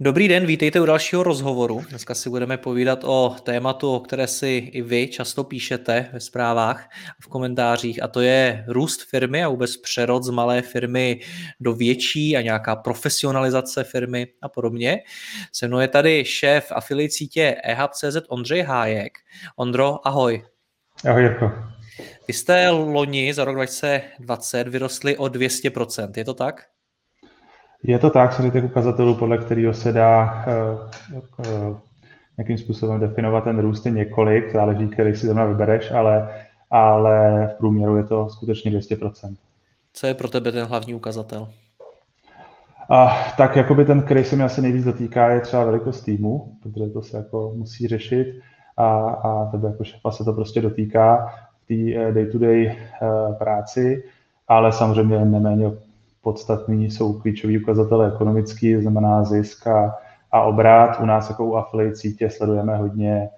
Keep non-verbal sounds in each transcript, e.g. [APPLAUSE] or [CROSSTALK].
Dobrý den, vítejte u dalšího rozhovoru. Dneska si budeme povídat o tématu, o které si i vy často píšete ve zprávách a v komentářích, a to je růst firmy a vůbec přerod z malé firmy do větší a nějaká profesionalizace firmy a podobně. Se mnou je tady šéf afiliací sítě EHub.cz Ondřej Hájek. Ondro, ahoj. Ahoj, Jirko. Vy jste loni za rok 2020 vyrostli o 200%, je to tak? Je to tak, jsou těch ukazatelů, podle kterého se dá uh, uh, nějakým způsobem definovat ten růst je několik, záleží, který si zrovna vybereš, ale, ale v průměru je to skutečně 200%. Co je pro tebe ten hlavní ukazatel? A, tak jakoby ten, který se mi asi nejvíc dotýká, je třeba velikost týmu, protože to se jako musí řešit a, a tebe jako šefa se to prostě dotýká v té eh, day-to-day práci, ale samozřejmě neméně podstatný jsou klíčový ukazatele ekonomický, znamená zisk a, a obrat. U nás jako u affiliate sítě sledujeme hodně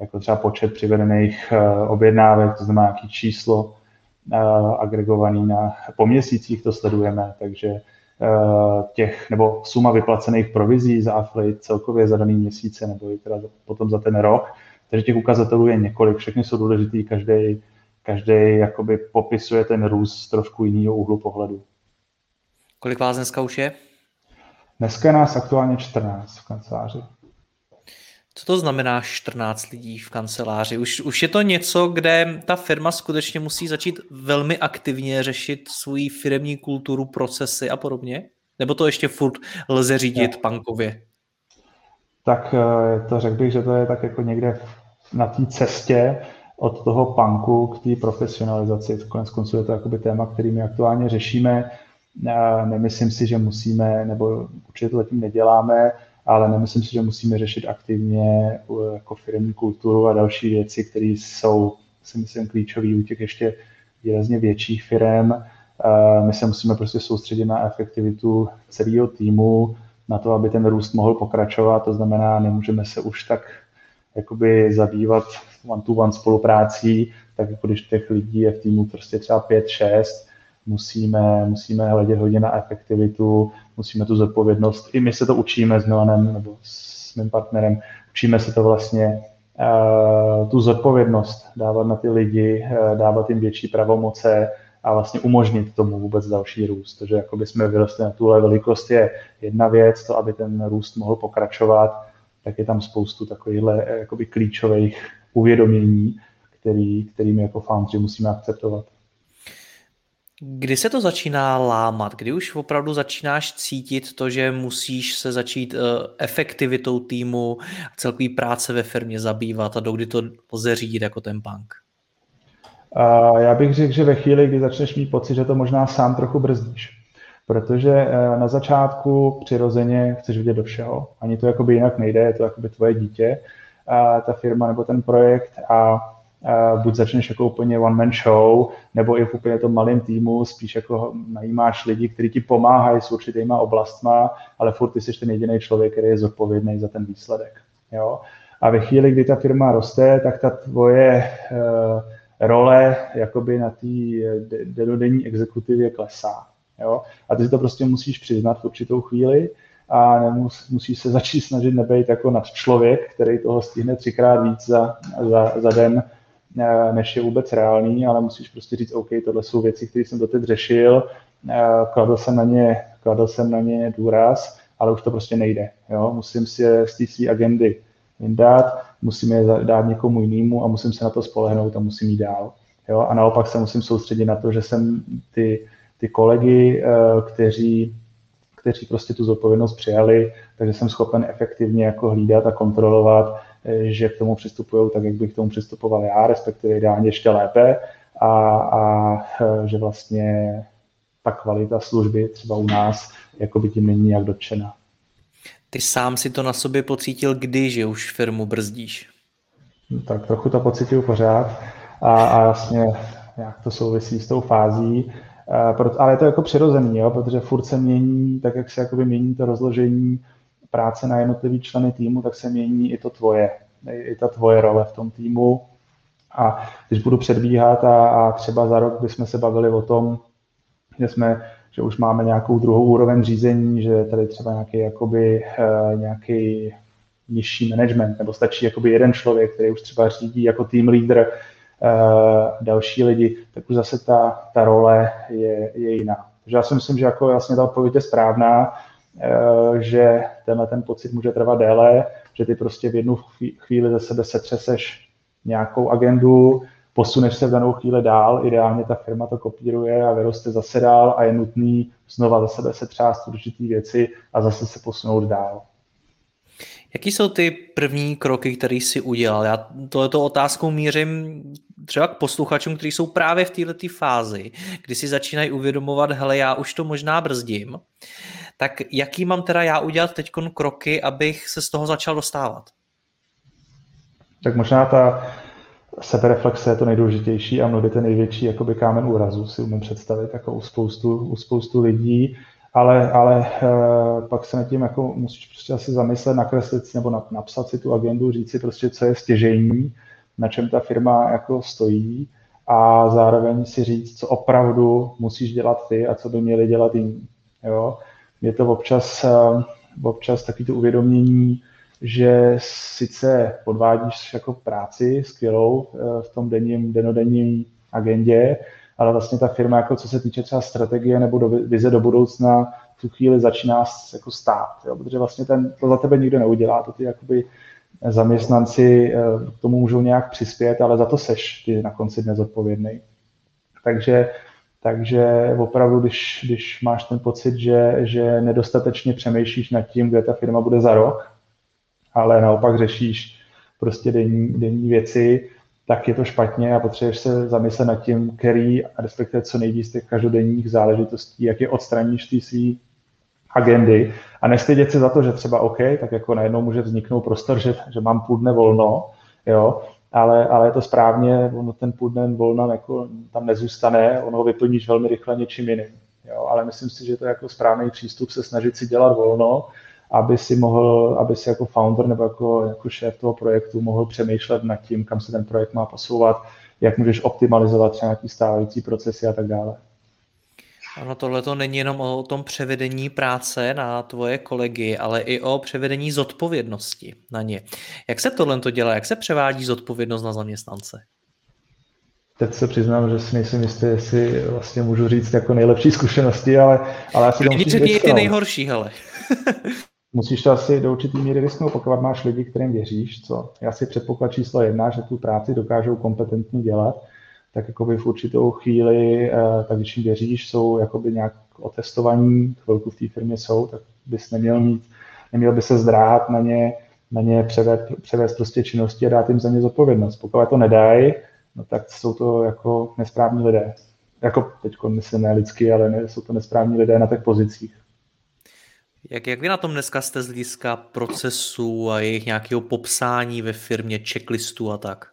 jako třeba počet přivedených uh, objednávek, to znamená nějaký číslo uh, agregovaný na, po měsících to sledujeme, takže uh, těch, nebo suma vyplacených provizí za affiliate celkově za daný měsíce, nebo i teda potom za ten rok. Takže těch ukazatelů je několik, všechny jsou důležitý, každý každý jakoby popisuje ten růst z trošku jiného úhlu pohledu. Kolik vás dneska už je? Dneska je nás aktuálně 14 v kanceláři. Co to znamená 14 lidí v kanceláři? Už, už je to něco, kde ta firma skutečně musí začít velmi aktivně řešit svoji firmní kulturu, procesy a podobně? Nebo to ještě furt lze řídit no. pankově? Tak eh, to řekl bych, že to je tak jako někde na té cestě od toho panku k té profesionalizaci. Konec konců je to jakoby téma, který my aktuálně řešíme Nemyslím si, že musíme, nebo určitě to zatím neděláme, ale nemyslím si, že musíme řešit aktivně jako firmní kulturu a další věci, které jsou, si myslím, klíčové u těch ještě výrazně větších firm. My se musíme prostě soustředit na efektivitu celého týmu, na to, aby ten růst mohl pokračovat. To znamená, nemůžeme se už tak jakoby zabývat one-to-one spoluprácí, tak jako když těch lidí je v týmu prostě třeba 5-6, musíme, musíme hledět hodně na efektivitu, musíme tu zodpovědnost, i my se to učíme s Milanem nebo s mým partnerem, učíme se to vlastně uh, tu zodpovědnost dávat na ty lidi, uh, dávat jim větší pravomoce a vlastně umožnit tomu vůbec další růst. Takže jako by jsme vyrostli na tuhle velikost je jedna věc, to, aby ten růst mohl pokračovat, tak je tam spoustu takovýchhle eh, jakoby klíčových uvědomění, který, kterými jako foundry musíme akceptovat. Kdy se to začíná lámat? Kdy už opravdu začínáš cítit to, že musíš se začít uh, efektivitou týmu a celkový práce ve firmě zabývat a dokdy to lze řídit jako ten punk? Uh, já bych řekl, že ve chvíli, kdy začneš mít pocit, že to možná sám trochu brzdíš. Protože uh, na začátku přirozeně chceš vidět do všeho. Ani to jakoby jinak nejde, je to jakoby tvoje dítě, ta firma nebo ten projekt a buď začneš jako úplně one-man show, nebo i v úplně tom malém týmu spíš jako najímáš lidi, kteří ti pomáhají s určitýma oblastma, ale furt ty jsi ten jediný člověk, který je zodpovědný za ten výsledek. Jo? A ve chvíli, kdy ta firma roste, tak ta tvoje uh, role jakoby na té denodenní exekutivě klesá. Jo? A ty si to prostě musíš přiznat v určitou chvíli a nemus, musíš se [LAUGHS] začít snažit nebejt jako nad člověk, který toho stihne třikrát víc za, za, za den, Eh, než je vůbec reálný, ale musíš prostě říct, OK, tohle jsou věci, které jsem doteď řešil, eh, kladl jsem na ně, kladl jsem na ně důraz, ale už to prostě nejde. Jo? Musím si z té své agendy vyndat, musím je dát někomu jinému a musím se na to spolehnout a musím jít dál. Jo? A naopak se musím soustředit na to, že jsem ty, ty kolegy, eh, kteří, kteří prostě tu zodpovědnost přijali, takže jsem schopen efektivně jako hlídat a kontrolovat, že k tomu přistupují tak, jak bych k tomu přistupoval já, respektive ideálně ještě lépe a, a že vlastně ta kvalita služby třeba u nás jako by tím není nějak dotčena. Ty sám si to na sobě pocítil kdy, že už firmu brzdíš? No, tak trochu to pocituju pořád a, a vlastně jak to souvisí s tou fází, ale je to jako přirozený, jo, protože furt se mění, tak jak se jakoby mění to rozložení práce na jednotlivý členy týmu, tak se mění i to tvoje, i ta tvoje role v tom týmu. A když budu předbíhat a, a třeba za rok bychom se bavili o tom, že jsme že už máme nějakou druhou úroveň řízení, že tady třeba nějaký, jakoby, uh, nějaký nižší management, nebo stačí jakoby jeden člověk, který už třeba řídí jako team leader uh, další lidi, tak už zase ta, ta role je, je jiná. Takže já si myslím, že jako jasně ta odpověď je správná, že tenhle ten pocit může trvat déle, že ty prostě v jednu chvíli ze sebe setřeseš nějakou agendu, posuneš se v danou chvíli dál, ideálně ta firma to kopíruje a vyroste zase dál a je nutný znova za sebe se třást určitý věci a zase se posunout dál. Jaký jsou ty první kroky, které jsi udělal? Já tohleto otázkou mířím třeba k posluchačům, kteří jsou právě v této fázi, kdy si začínají uvědomovat, hele, já už to možná brzdím. Tak jaký mám teda já udělat teď kroky, abych se z toho začal dostávat? Tak možná ta sebereflexe je to nejdůležitější a mnohdy ten největší jakoby kámen úrazu si umím představit jako u spoustu, u spoustu lidí, ale, ale uh, pak se nad tím jako musíš prostě asi zamyslet, nakreslit nebo napsat si tu agendu, říct si prostě, co je stěžení, na čem ta firma jako stojí a zároveň si říct, co opravdu musíš dělat ty a co by měli dělat jiní. Jo? Je to občas, uh, občas taky to uvědomění, že sice odvádíš jako práci skvělou eh, v tom denním, denodenním agendě, ale vlastně ta firma, jako co se týče třeba strategie nebo do, vize do budoucna, v tu chvíli začíná jako stát, jo? protože vlastně ten, to za tebe nikdo neudělá, to ty jakoby zaměstnanci eh, k tomu můžou nějak přispět, ale za to seš ty na konci dne zodpovědný. Takže, takže opravdu, když, když máš ten pocit, že, že nedostatečně přemýšlíš nad tím, kde ta firma bude za rok, ale naopak řešíš prostě denní, denní věci, tak je to špatně a potřebuješ se zamyslet nad tím, který, respektive co nejvíc těch každodenních záležitostí, jak je odstraníš ty svý agendy a nestydět se za to, že třeba OK, tak jako najednou může vzniknout prostor, že, že mám půl dne volno, jo, ale, ale je to správně, ono ten půl dne volna jako tam nezůstane, ono ho vyplníš velmi rychle něčím jiným. Jo, ale myslím si, že to je jako správný přístup se snažit si dělat volno, aby si mohl, aby si jako founder nebo jako, jako šéf toho projektu mohl přemýšlet nad tím, kam se ten projekt má posouvat, jak můžeš optimalizovat třeba nějaký stávající procesy a tak dále. Ano, tohle to není jenom o tom převedení práce na tvoje kolegy, ale i o převedení zodpovědnosti na ně. Jak se tohle to dělá? Jak se převádí zodpovědnost na zaměstnance? Teď se přiznám, že si nejsem jistý, jestli vlastně můžu říct jako nejlepší zkušenosti, ale, ale asi to musím ty nejhorší, hele. [LAUGHS] musíš to asi do určitý míry risknout, pokud máš lidi, kterým věříš, co já si předpoklad číslo jedna, že tu práci dokážou kompetentně dělat, tak jakoby v určitou chvíli, eh, tak když jim věříš, jsou jakoby nějak otestovaní, chvilku v té firmě jsou, tak bys neměl mít, neměl by se zdráhat na ně, na ně převést, převést prostě činnosti a dát jim za ně zodpovědnost. Pokud to nedají, no tak jsou to jako nesprávní lidé. Jako teď myslím ne lidsky, ale ne, jsou to nesprávní lidé na těch pozicích. Jak, jak vy na tom dneska jste z hlediska procesů a jejich nějakého popsání ve firmě, checklistů a tak?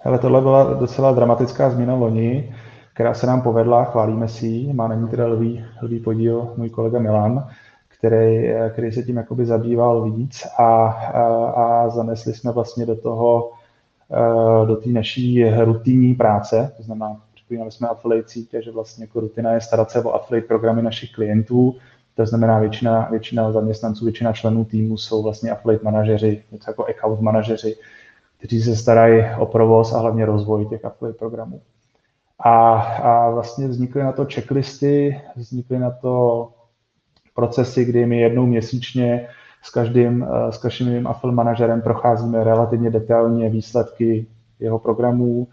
Hele, tohle byla docela dramatická změna loni, která se nám povedla, chválíme si ji, má na ní teda lvý, lvý podíl můj kolega Milan, který, který se tím jakoby zabýval víc a, a, a zanesli jsme vlastně do toho, e, do té naší rutinní práce, to znamená, připomínali jsme affiliate sítě, že vlastně jako rutina je starat se o affiliate programy našich klientů, to znamená, většina, většina zaměstnanců, většina členů týmu jsou vlastně affiliate manažeři, něco jako account manažeři, kteří se starají o provoz a hlavně rozvoj těch affiliate programů. A, a vlastně vznikly na to checklisty, vznikly na to procesy, kdy my jednou měsíčně s každým, s každým affiliate manažerem procházíme relativně detailně výsledky jeho programů,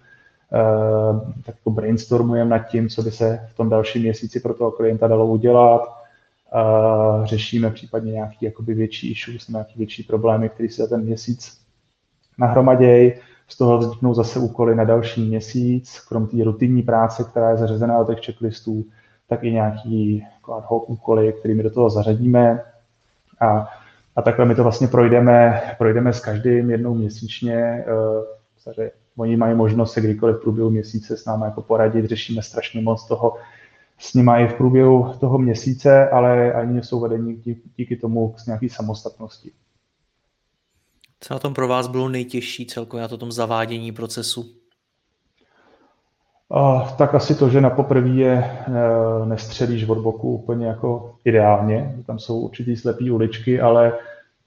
tak jako brainstormujeme nad tím, co by se v tom dalším měsíci pro toho klienta dalo udělat, uh, řešíme případně nějaký jakoby větší issues, nějaký větší problémy, které se za ten měsíc nahromadějí. Z toho vzniknou zase úkoly na další měsíc, krom té rutinní práce, která je zařazená do těch checklistů, tak i nějaký jako ad hoc úkoly, kterými do toho zařadíme. A, a takhle my to vlastně projdeme, projdeme s každým jednou měsíčně. Uh, oni mají možnost se kdykoliv v průběhu měsíce s námi jako poradit, řešíme strašně moc toho s nimi i v průběhu toho měsíce, ale ani jsou vedení díky, tomu s nějaký samostatnosti. Co na tom pro vás bylo nejtěžší celkově na to tom zavádění procesu? Uh, tak asi to, že na poprvé je uh, nestřelíš od boku úplně jako ideálně. Tam jsou určitý slepý uličky, ale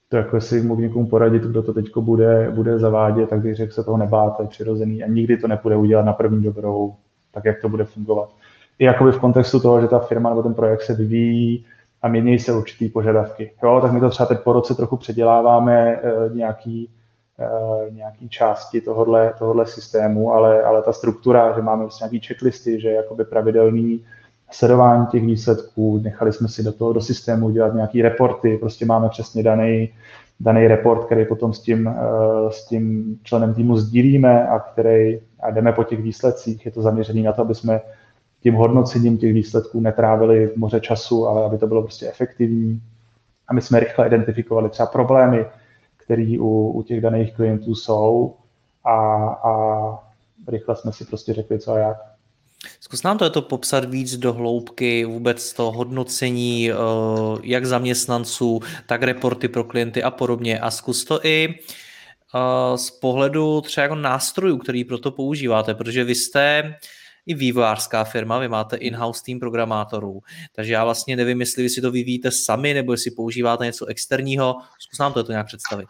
to jako jestli mohu někomu poradit, kdo to teď bude, bude zavádět, tak bych řekl, se toho nebáte, je přirozený a nikdy to nepůjde udělat na první dobrou, tak jak to bude fungovat. I jakoby v kontextu toho, že ta firma nebo ten projekt se vyvíjí a mění se určitý požadavky. Jo, tak my to třeba teď po roce trochu předěláváme e, nějaký, e, nějaký části tohohle, tohohle systému, ale, ale ta struktura, že máme vlastně nějaký checklisty, že jakoby pravidelný sledování těch výsledků, nechali jsme si do toho do systému dělat nějaké reporty, prostě máme přesně daný, daný report, který potom s tím, eh, s tím členem týmu sdílíme a který a jdeme po těch výsledcích. Je to zaměřené na to, aby jsme tím hodnocením těch výsledků netrávili moře času, ale aby to bylo prostě efektivní. A my jsme rychle identifikovali třeba problémy, které u, u těch daných klientů jsou a, a rychle jsme si prostě řekli, co a jak. Zkus nám to, to popsat víc do hloubky, vůbec to hodnocení eh, jak zaměstnanců, tak reporty pro klienty a podobně. A zkus to i eh, z pohledu třeba jako nástrojů, který pro to používáte, protože vy jste i vývojářská firma, vy máte in-house tým programátorů, takže já vlastně nevím, jestli vy si to vyvíjíte sami, nebo jestli používáte něco externího, zkus nám to, to nějak představit.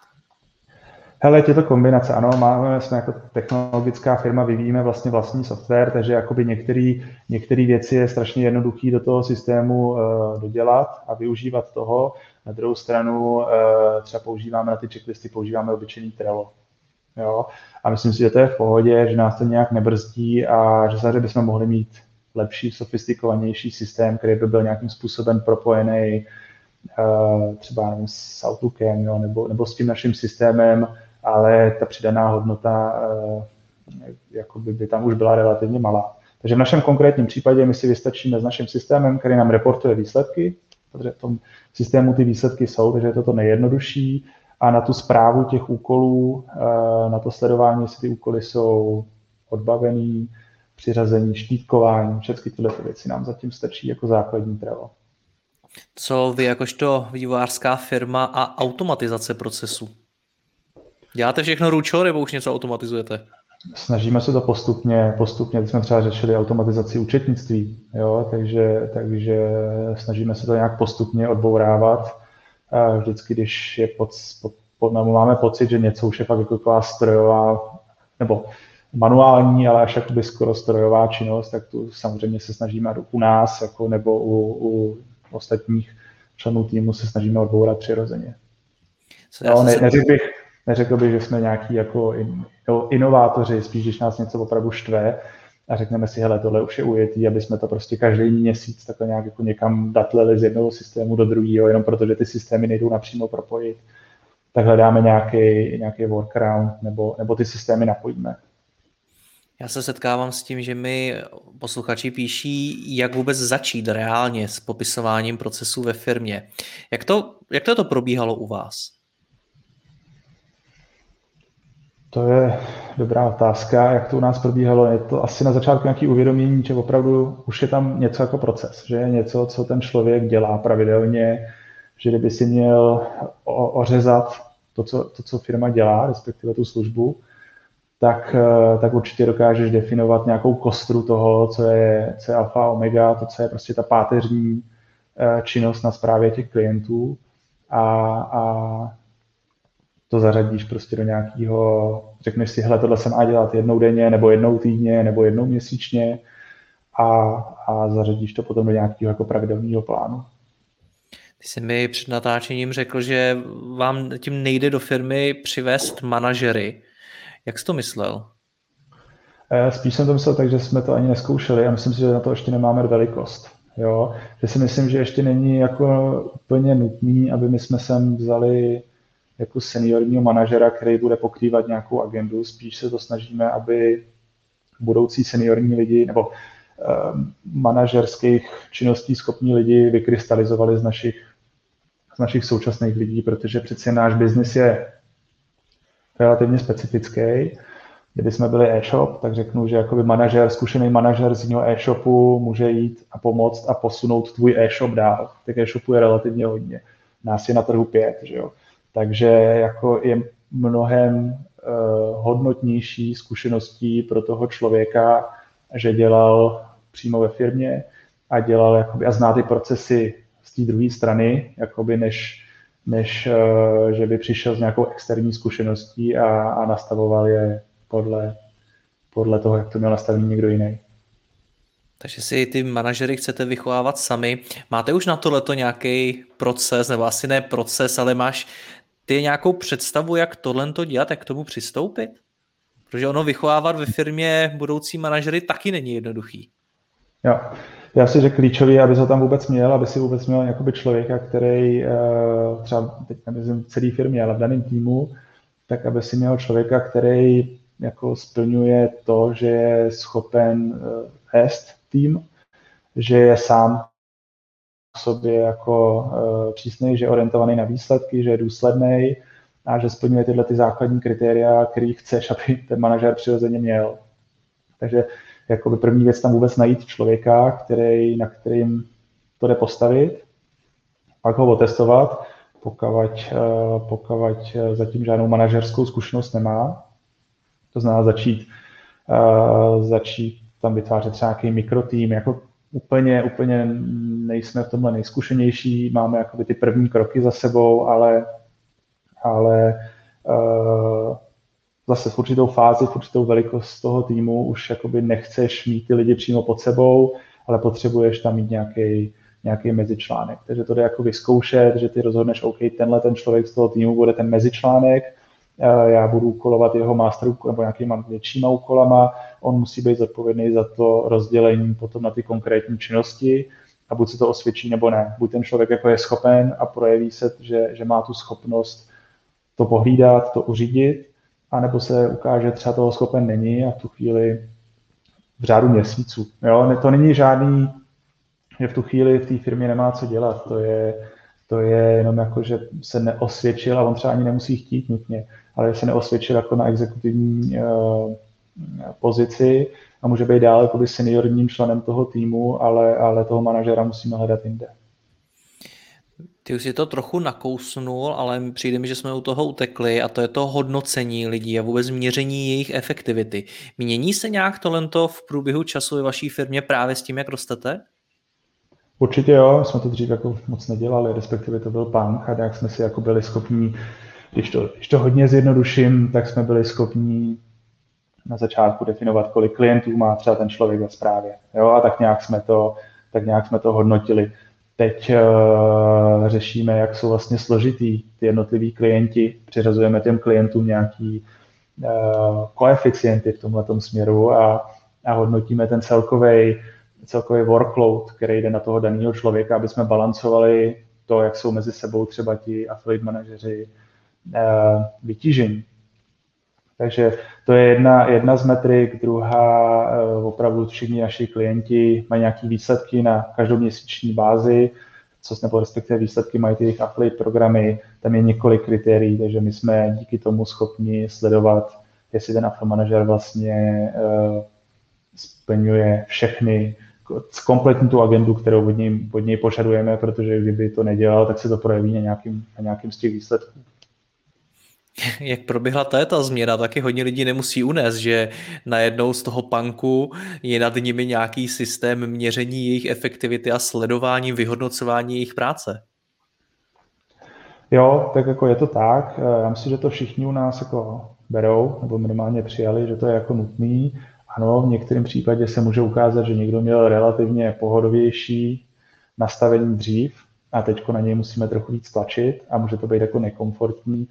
Hele, je to kombinace, ano, máme, jsme jako technologická firma, vyvíjíme vlastně vlastní software, takže jakoby některé některý věci je strašně jednoduchý do toho systému uh, dodělat a využívat toho. Na druhou stranu uh, třeba používáme na ty checklisty, používáme obyčejný Trello. Jo? A myslím si, že to je v pohodě, že nás to nějak nebrzdí a že samozřejmě bychom mohli mít lepší, sofistikovanější systém, který by byl nějakým způsobem propojený uh, třeba nevím, s Outlookem jo, nebo, nebo s tím naším systémem, ale ta přidaná hodnota uh, jakoby by tam už byla relativně malá. Takže v našem konkrétním případě my si vystačíme s naším systémem, který nám reportuje výsledky, protože v tom systému ty výsledky jsou, takže je to to nejjednodušší a na tu zprávu těch úkolů, uh, na to sledování, jestli ty úkoly jsou odbavený, přiřazení, štítkování, všechny tyhle věci nám zatím stačí jako základní právo. Co vy jakožto vývojářská firma a automatizace procesu? Děláte všechno ručo nebo už něco automatizujete? Snažíme se to postupně, postupně, teď jsme třeba řešili automatizaci účetnictví, jo, takže, takže snažíme se to nějak postupně odbourávat. A vždycky, když je pod, pod, pod, máme pocit, že něco už je fakt jako taková strojová, nebo manuální, ale až jakoby skoro strojová činnost, tak tu samozřejmě se snažíme u nás, jako nebo u, u ostatních členů týmu se snažíme odbourat přirozeně. No, ne, neřekl, bych, neřekl bych, že jsme nějaký jako in, inovátoři, spíš když nás něco opravdu štve a řekneme si, hele, tohle už je ujetý, aby jsme to prostě každý měsíc takhle nějak jako někam datleli z jednoho systému do druhého, jenom protože ty systémy nejdou napřímo propojit, tak hledáme nějaký, nějaký workaround nebo, nebo ty systémy napojíme. Já se setkávám s tím, že mi posluchači píší, jak vůbec začít reálně s popisováním procesů ve firmě. Jak to, jak to, to probíhalo u vás? To je dobrá otázka. Jak to u nás probíhalo? Je to asi na začátku nějaký uvědomění, že opravdu už je tam něco jako proces, že je něco, co ten člověk dělá pravidelně, že kdyby si měl ořezat to, co, to, co firma dělá, respektive tu službu, tak, eh, tak určitě dokážeš definovat nějakou kostru toho, co je, co je alfa, omega, to, co je prostě ta páteřní eh, činnost na správě těch klientů a, a to zařadíš prostě do nějakého, řekneš si, hele, tohle se má dělat jednou denně, nebo jednou týdně, nebo jednou měsíčně a, a zařadíš to potom do nějakého jako pravidelného plánu. Ty jsi mi před natáčením řekl, že vám tím nejde do firmy přivést manažery, jak jsi to myslel? Eh, spíš jsem to myslel tak, že jsme to ani neskoušeli a myslím si, že na to ještě nemáme velikost. Jo? Že si myslím, že ještě není jako úplně nutný, aby my jsme sem vzali jako seniorního manažera, který bude pokrývat nějakou agendu. Spíš se to snažíme, aby budoucí seniorní lidi nebo uh, manažerských činností schopní lidi vykrystalizovali z našich, z našich současných lidí, protože přeci náš biznis je relativně specifický. Kdyby jsme byli e-shop, tak řeknu, že jakoby manažer, zkušený manažer z jiného e-shopu může jít a pomoct a posunout tvůj e-shop dál. Tak e-shopů je relativně hodně. Nás je na trhu pět, že jo. Takže jako je mnohem uh, hodnotnější zkušeností pro toho člověka, že dělal přímo ve firmě a dělal jakoby, a zná ty procesy z té druhé strany, jakoby než, než uh, že by přišel s nějakou externí zkušeností a, a nastavoval je podle, podle toho, jak to měl nastavený někdo jiný. Takže si ty manažery chcete vychovávat sami. Máte už na tohleto nějaký proces, nebo asi ne proces, ale máš ty nějakou představu, jak tohle to dělat, jak k tomu přistoupit? Protože ono vychovávat ve firmě budoucí manažery taky není jednoduchý. Jo. Já si řekl klíčový, aby se tam vůbec měl, aby si vůbec měl jakoby člověka, který eh, třeba teď nemyslím v celé firmě, ale v daném týmu, tak aby si měl člověka, který jako splňuje to, že je schopen vést eh, tým, že je sám sobě jako uh, přísný, že je orientovaný na výsledky, že je důsledný a že splňuje tyhle ty základní kritéria, který chceš, aby ten manažer přirozeně měl. Takže jakoby první věc tam vůbec najít člověka, který, na kterým to jde postavit, pak ho otestovat, pokud, uh, pokud zatím žádnou manažerskou zkušenost nemá. To znamená začít, začít tam vytvářet třeba nějaký mikrotým, jako úplně, úplně nejsme v tomhle nejzkušenější, máme jakoby ty první kroky za sebou, ale, ale uh, zase v určitou fázi, v určitou velikost toho týmu už jakoby nechceš mít ty lidi přímo pod sebou, ale potřebuješ tam mít nějaký, nějaký mezičlánek. Takže to jde jako vyzkoušet, že ty rozhodneš, OK, tenhle ten člověk z toho týmu bude ten mezičlánek, já budu úkolovat jeho master nebo nějakýma většíma úkolama, on musí být zodpovědný za to rozdělení potom na ty konkrétní činnosti a buď se to osvědčí nebo ne. Buď ten člověk jako je schopen a projeví se, že, že má tu schopnost to pohlídat, to uřídit, anebo se ukáže, že třeba toho schopen není a v tu chvíli v řádu měsíců. Jo? To není žádný, že v tu chvíli v té firmě nemá co dělat. To je, to je jenom jako, že se neosvědčil a on třeba ani nemusí chtít nutně, ale se neosvědčil jako na exekutivní uh, pozici a může být dále jako seniorním členem toho týmu, ale, ale toho manažera musíme hledat jinde. Ty už si to trochu nakousnul, ale přijde mi, že jsme u toho utekli a to je to hodnocení lidí a vůbec měření jejich efektivity. Mění se nějak to v průběhu času ve vaší firmě právě s tím, jak rostete? Určitě jo, jsme to dřív jako moc nedělali, respektive to byl punk a jak jsme si jako byli schopni, když to, když to hodně zjednoduším, tak jsme byli schopni na začátku definovat, kolik klientů má třeba ten člověk ve správě. Jo, a tak nějak jsme to, tak nějak jsme to hodnotili. Teď uh, řešíme, jak jsou vlastně složitý ty jednotliví klienti, přiřazujeme těm klientům nějaký uh, koeficienty v tomhle směru a, a hodnotíme ten celkový celkový workload, který jde na toho daného člověka, aby jsme balancovali to, jak jsou mezi sebou třeba ti affiliate manažeři uh, vytížení. Takže to je jedna, jedna z metrik, druhá uh, opravdu všichni naši klienti mají nějaké výsledky na každoměsíční bázi, co nebo respektive výsledky mají ty jejich affiliate programy, tam je několik kritérií, takže my jsme díky tomu schopni sledovat, jestli ten affiliate manažer vlastně uh, splňuje všechny kompletní tu agendu, kterou od něj, od něj požadujeme, protože kdyby to nedělal, tak se to projeví na nějakým, na nějakým z těch výsledků. Jak proběhla ta, ta změna, taky hodně lidí nemusí unést, že najednou z toho panku je nad nimi nějaký systém měření jejich efektivity a sledování, vyhodnocování jejich práce. Jo, tak jako je to tak. Já myslím, že to všichni u nás jako berou, nebo minimálně přijali, že to je jako nutný. Ano, v některém případě se může ukázat, že někdo měl relativně pohodovější nastavení dřív a teď na něj musíme trochu víc tlačit a může to být jako nekomfortní.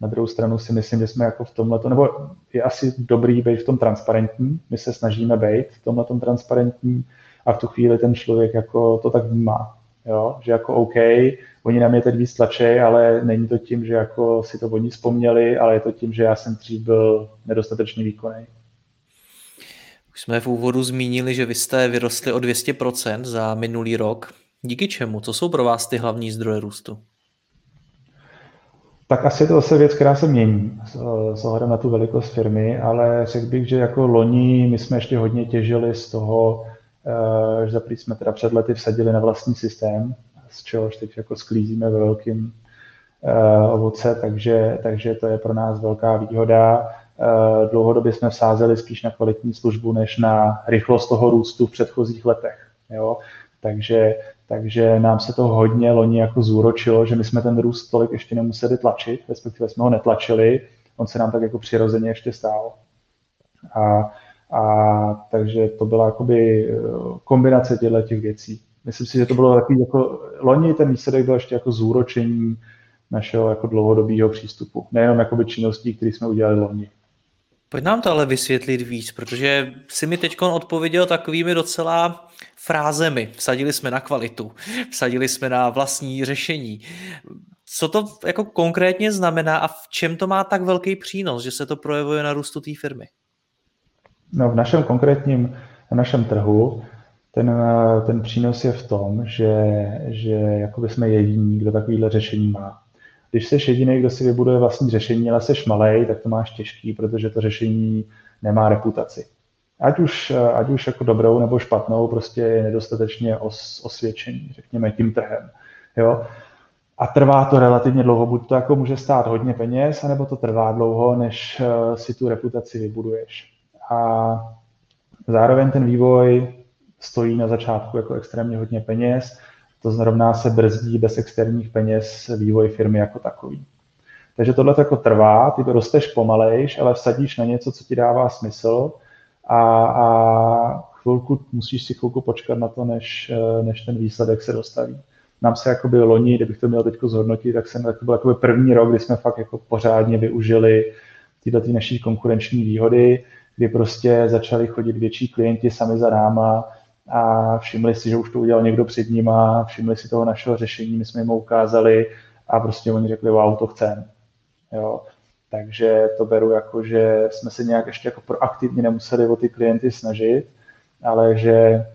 Na druhou stranu si myslím, že jsme jako v tomhle, nebo je asi dobrý být v tom transparentní. My se snažíme být v tomhle transparentní. a v tu chvíli ten člověk jako to tak vnímá. Jo? Že jako OK, oni na mě teď víc tlačí, ale není to tím, že jako si to oni vzpomněli, ale je to tím, že já jsem dřív byl nedostatečně výkonný. Už jsme v úvodu zmínili, že vy jste vyrostli o 200% za minulý rok. Díky čemu? Co jsou pro vás ty hlavní zdroje růstu? Tak asi to zase věc, která se mění s ohledem na tu velikost firmy, ale řekl bych, že jako loni my jsme ještě hodně těžili z toho, eh, že za jsme teda před lety vsadili na vlastní systém, z čehož teď jako sklízíme ve velkým eh, ovoce, takže, takže to je pro nás velká výhoda. Eh, dlouhodobě jsme vsázeli spíš na kvalitní službu, než na rychlost toho růstu v předchozích letech. Jo? Takže, takže nám se to hodně loni jako zúročilo, že my jsme ten růst tolik ještě nemuseli tlačit, respektive jsme ho netlačili, on se nám tak jako přirozeně ještě stál. A, a takže to byla jakoby eh, kombinace těchto těch věcí. Myslím si, že to bylo takový jako, loni ten výsledek byl ještě jako zúročení našeho jako dlouhodobého přístupu. Nejenom jakoby činností, které jsme udělali loni. Pojď nám to ale vysvětlit víc, protože si mi teď odpověděl takovými docela frázemi. Vsadili jsme na kvalitu, vsadili jsme na vlastní řešení. Co to jako konkrétně znamená a v čem to má tak velký přínos, že se to projevuje na růstu té firmy? No v našem konkrétním, na našem trhu ten, ten přínos je v tom, že, že jsme jediní, kdo takovýhle řešení má. Když jsi jediný, kdo si vybuduje vlastní řešení, ale jsi malej, tak to máš těžký, protože to řešení nemá reputaci. Ať už, ať už jako dobrou nebo špatnou, prostě je nedostatečně os, osvědčení, řekněme, tím trhem. Jo? A trvá to relativně dlouho, buď to jako může stát hodně peněz, anebo to trvá dlouho, než eh, si tu reputaci vybuduješ. A zároveň ten vývoj stojí na začátku jako extrémně hodně peněz to zrovna se brzdí bez externích peněz vývoj firmy jako takový. Takže tohle jako trvá, ty rosteš pomalejš, ale vsadíš na něco, co ti dává smysl a, a chvilku, musíš si chvilku počkat na to, než, než ten výsledek se dostaví. Nám se jakoby loni, kdybych to měl teď zhodnotit, tak jsem, tak to byl jakoby první rok, kdy jsme fakt jako pořádně využili tyhle ty naší konkurenční výhody, kdy prostě začali chodit větší klienti sami za náma, a všimli si, že už to udělal někdo před nima, všimli si toho našeho řešení, my jsme jim ukázali a prostě oni řekli, wow, to chcem. Jo. Takže to beru jako, že jsme se nějak ještě jako proaktivně nemuseli o ty klienty snažit, ale že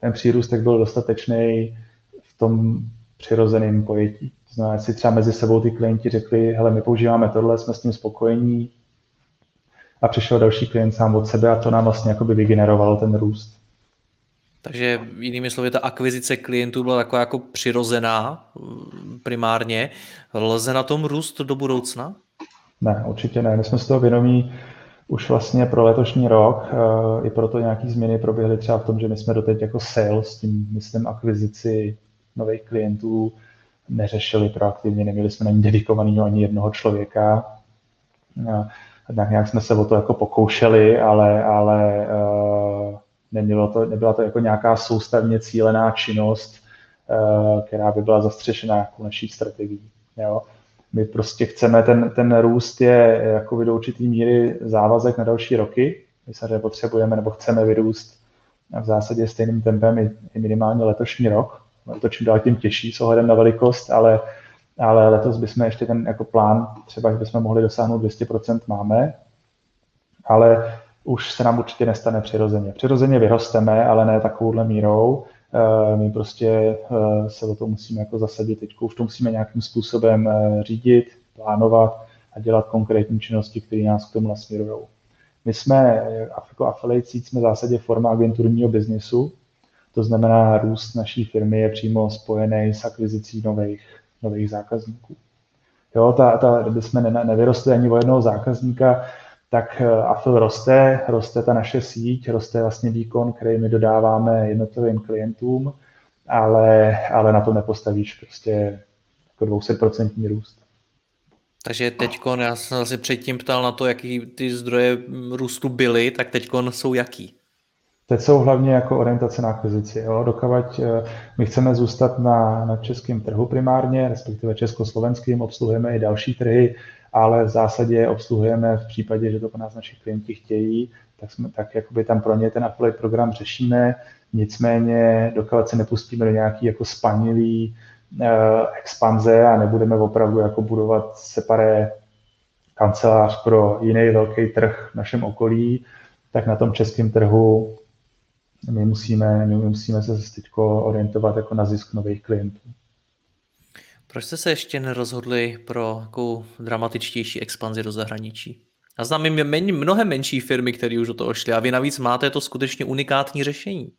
ten přírůstek byl dostatečný v tom přirozeném pojetí. To znamená, si třeba mezi sebou ty klienti řekli, hele, my používáme tohle, jsme s tím spokojení a přišel další klient sám od sebe a to nám vlastně jako by vygenerovalo ten růst. Takže jinými slovy, ta akvizice klientů byla taková jako přirozená primárně. Lze na tom růst do budoucna? Ne, určitě ne. My jsme z toho vědomí už vlastně pro letošní rok. Eh, I proto nějaké změny proběhly třeba v tom, že my jsme doteď jako sales, tím myslím akvizici nových klientů, neřešili proaktivně, neměli jsme na ní dedikovaného ani jednoho člověka. Eh, tak nějak jsme se o to jako pokoušeli, ale, ale Nemělo to, nebyla to jako nějaká soustavně cílená činnost, eh, která by byla zastřešená jako naší strategií. Jo. My prostě chceme, ten, ten růst je jako do určitý míry závazek na další roky. My se potřebujeme nebo chceme vyrůst v zásadě stejným tempem i, i minimálně letošní rok. To čím dál tím těžší s ohledem na velikost, ale, ale letos bychom ještě ten jako plán, třeba, že bychom mohli dosáhnout 200% máme, ale už se nám určitě nestane přirozeně. Přirozeně vyrosteme, ale ne takovouhle mírou. Eh, my prostě eh, se o to musíme jako zasadit teď. Už to musíme nějakým způsobem eh, řídit, plánovat a dělat konkrétní činnosti, které nás k tomu nasměrují. My jsme jako affiliate jsme v zásadě forma agenturního biznisu, to znamená, růst naší firmy je přímo spojený s akvizicí nových, nových zákazníků. Jo, ta, ta, kdyby jsme ne, nevyrostli ani o jednoho zákazníka, tak eh, AFL roste, roste ta naše síť, roste vlastně výkon, který my dodáváme jednotlivým klientům, ale, ale na to nepostavíš prostě jako 200% růst. Takže teď, já jsem se předtím ptal na to, jaký ty zdroje růstu byly, tak teď jsou jaký? Teď jsou hlavně jako orientace na akvizici. Dokavať eh, my chceme zůstat na, na českém trhu primárně, respektive československým, obsluhujeme i další trhy, ale v zásadě obsluhujeme v případě, že to po nás naši klienti chtějí, tak, jsme, tak jakoby tam pro ně ten affiliate program řešíme, nicméně dokud se nepustíme do nějaký jako spanilý uh, expanze a nebudeme opravdu jako budovat separé kancelář pro jiný velký trh v našem okolí, tak na tom českém trhu my musíme, my musíme se teď orientovat jako na zisk nových klientů. Proč jste se ještě nerozhodli pro takovou dramatičtější expanzi do zahraničí? Já znám men, mnohem menší firmy, které už do toho šly a vy navíc máte to skutečně unikátní řešení.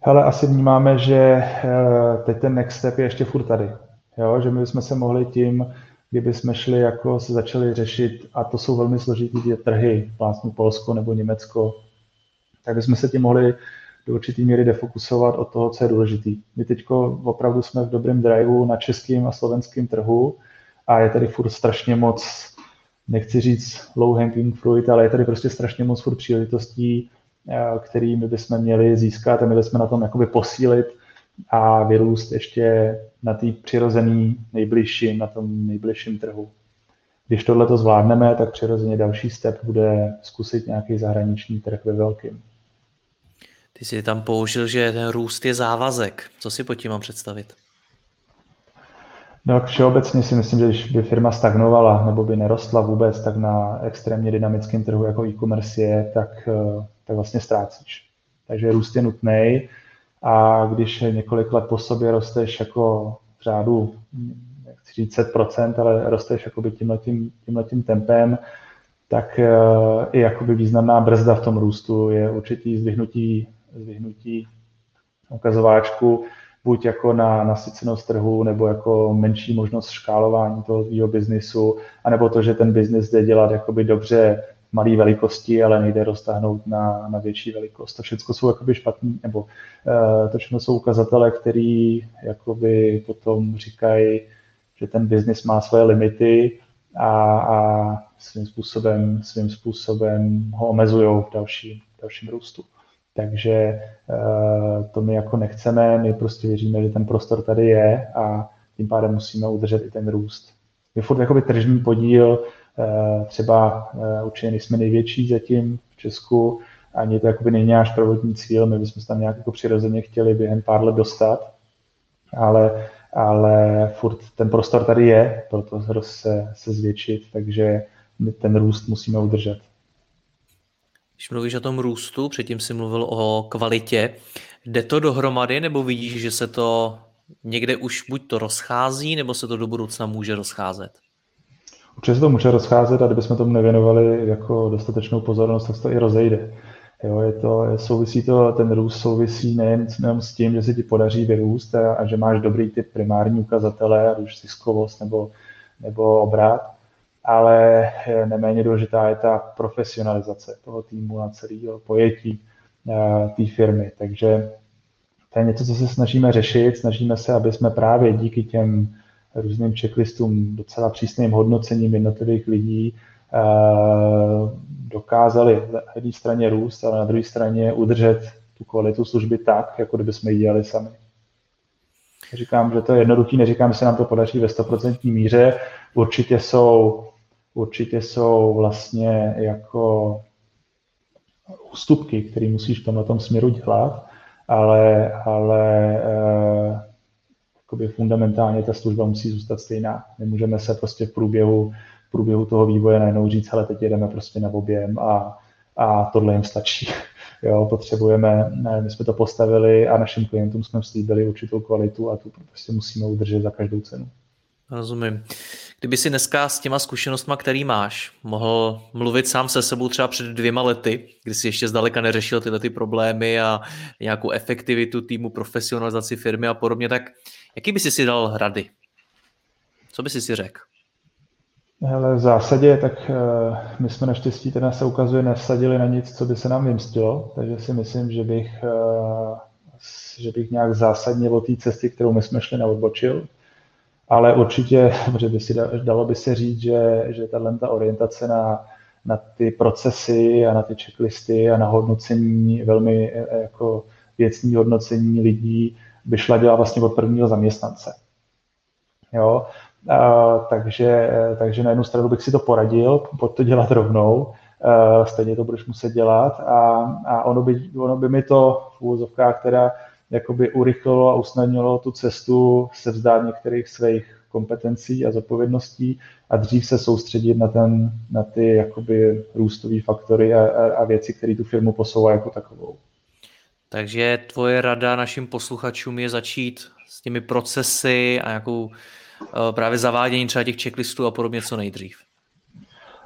Hele, asi vnímáme, že eh, teď ten next step je ještě furt tady. Jo? Že my bychom se mohli tím, kdyby jsme šli, jako se začali řešit, a to jsou velmi složitý trhy, vlastně Polsko nebo Německo, tak bychom se tím mohli do určitý míry defokusovat od toho, co je důležitý. My teď opravdu jsme v dobrém driveu na českém a slovenském trhu a je tady furt strašně moc, nechci říct low hanging fruit, ale je tady prostě strašně moc furt příležitostí, eh, který my bychom měli získat a měli jsme na tom jakoby posílit a vyrůst ještě na té přirozený nejbližším, na tom nejbližším trhu. Když tohle to zvládneme, tak přirozeně další step bude zkusit nějaký zahraniční trh ve velkým. Ty jsi tam použil, že ten růst je závazek. Co si pod tím mám představit? No, všeobecně si myslím, že když by firma stagnovala nebo by nerostla vůbec, tak na extrémně dynamickém trhu jako e-commerce je, tak, eh, tak vlastně ztrácíš. Takže růst je nutný a když několik let po sobě rosteš jako v řádu, nechci říct 10%, ale rosteš jakoby tímhletím, tímhletím tempem, tak eh, i jakoby významná brzda v tom růstu je určitý zdvihnutí zvyhnutí ukazováčku buď jako na nasycenost trhu, nebo jako menší možnost škálování toho svého biznisu, anebo to, že ten biznis jde dělat jakoby dobře malé velikosti, ale nejde roztáhnout na, na větší velikost. To všechno jsou jakoby špatný, nebo uh, to všechno jsou ukazatele, který jakoby potom říkají, že ten biznis má svoje limity a, a svým způsobem, svým způsobem ho omezují v dalším, v dalším růstu. Takže eh, to my jako nechceme, my prostě věříme, že ten prostor tady je a tím pádem musíme udržet i ten růst. My furt jakoby tržní podíl, eh, třeba eh, určitě nejsme největší zatím v Česku, ani to jakoby není náš prvotní cíl, my bychom se tam nějak jako přirozeně chtěli během pár let dostat, ale, ale furt ten prostor tady je, proto se, se zvětšit, takže my ten růst musíme udržet. Když mluvíš o tom růstu, předtím jsi mluvil o kvalitě, jde to dohromady nebo vidíš, že se to někde už buď to rozchází, nebo se to do budoucna může rozcházet? Určitě se to může rozcházet a kdybychom tomu nevěnovali jako dostatečnou pozornost, tak se to i rozejde. Jo, je to, je, souvisí to, ten růst souvisí nejen, nejen s tím, že se ti podaří vyrůst a, a že máš dobrý ty primární ukazatele, ať už ziskovost nebo, nebo obrat, ale neméně důležitá je ta profesionalizace toho týmu a celého pojetí eh, té firmy. Takže to je něco, co se snažíme řešit. Snažíme se, aby jsme právě díky těm různým checklistům, docela přísným hodnocením jednotlivých lidí eh, dokázali na jedné straně růst, ale na druhé straně udržet tu kvalitu služby tak, jako kdyby jsme ji dělali sami. Říkám, že to je jednoduchý, neříkám, že se nám to podaří ve 100% míře. Určitě jsou určitě jsou vlastně jako ústupky, které musíš v tomhle směru dělat, ale, ale eh, fundamentálně ta služba musí zůstat stejná. Nemůžeme se prostě v průběhu, v průběhu toho vývoje najednou říct, ale teď jedeme prostě na objem a, a tohle jim stačí. [LAUGHS] Jo, potřebujeme, ne, my jsme to postavili a našim klientům jsme slíbili určitou kvalitu a tu prostě musíme udržet za každou cenu. Rozumím. Kdyby si dneska s těma zkušenostma, který máš, mohl mluvit sám se sebou třeba před dvěma lety, kdy jsi ještě zdaleka neřešil tyhle ty problémy a nějakou efektivitu týmu, profesionalizaci firmy a podobně, tak jaký by si si dal rady? Co by si si řekl? Hele, v zásadě, tak uh, my jsme naštěstí teda se ukazuje nevsadili na nic, co by se nám vymstilo, takže si myslím, že bych, uh, že bych nějak zásadně o té cesty, kterou my jsme šli, neodbočil ale určitě, [LAUGHS] že by si dalo by se říct, že, že ta orientace na, na ty procesy a na ty checklisty a na hodnocení, velmi e, e, jako věcní hodnocení lidí by šla dělat vlastně od prvního zaměstnance. Jo? A, takže, takže na jednu stranu bych si to poradil, pojď to dělat rovnou, stejně to budeš muset dělat a, a ono, by, ono by mi to v úvozovkách teda jakoby urychlilo a usnadnilo tu cestu se vzdát některých svých kompetencí a zodpovědností a dřív se soustředit na, ten, na ty jakoby růstové faktory a, a, a věci, které tu firmu posouvají jako takovou. Takže tvoje rada našim posluchačům je začít s těmi procesy a nějakou eh, právě zavádění třeba těch checklistů a podobně co nejdřív.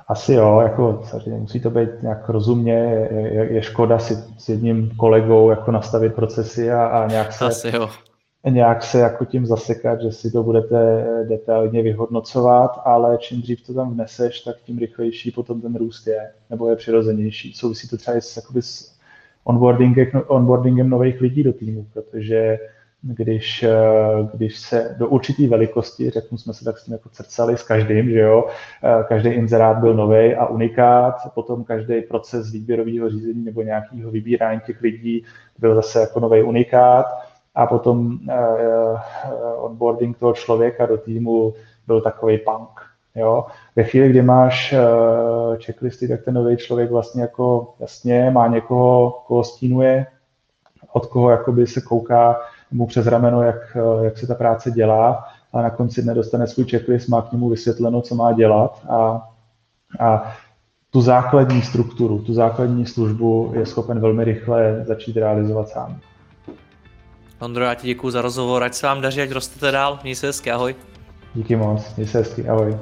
Asi jo, jako samozřejmě musí to být nějak rozumně, je, je škoda si s jedním kolegou jako nastavit procesy a, a nějak se, Asi jo. nějak se jako tím zasekat, že si to budete detailně vyhodnocovat, ale čím dřív to tam vneseš, tak tím rychlejší potom ten růst je, nebo je přirozenější. Souvisí to třeba i s, jakoby s onboardingem, onboardingem nových lidí do týmu, protože když, eh, když se do určité velikosti, řeknu, jsme se tak s tím jako crcali s každým, že jo, eh, každý inzerát byl nový a unikát, potom každý proces výběrového řízení nebo nějakého vybírání těch lidí byl zase jako nový unikát a potom uh, onboarding toho člověka do týmu byl takový punk. Jo? Ve chvíli, kdy máš uh, checklisty, tak ten nový člověk vlastně jako jasně má někoho, koho stínuje, od koho jakoby se kouká mu přes rameno, jak, jak se ta práce dělá a na konci dne dostane svůj checklist, má k němu vysvětleno, co má dělat a, a tu základní strukturu, tu základní službu je schopen velmi rychle začít realizovat sám. Ondro, já ti děkuji za rozhovor, ať se vám daří, ať rostete dál, měj se hezky, ahoj. Díky moc, měj se hezky, ahoj.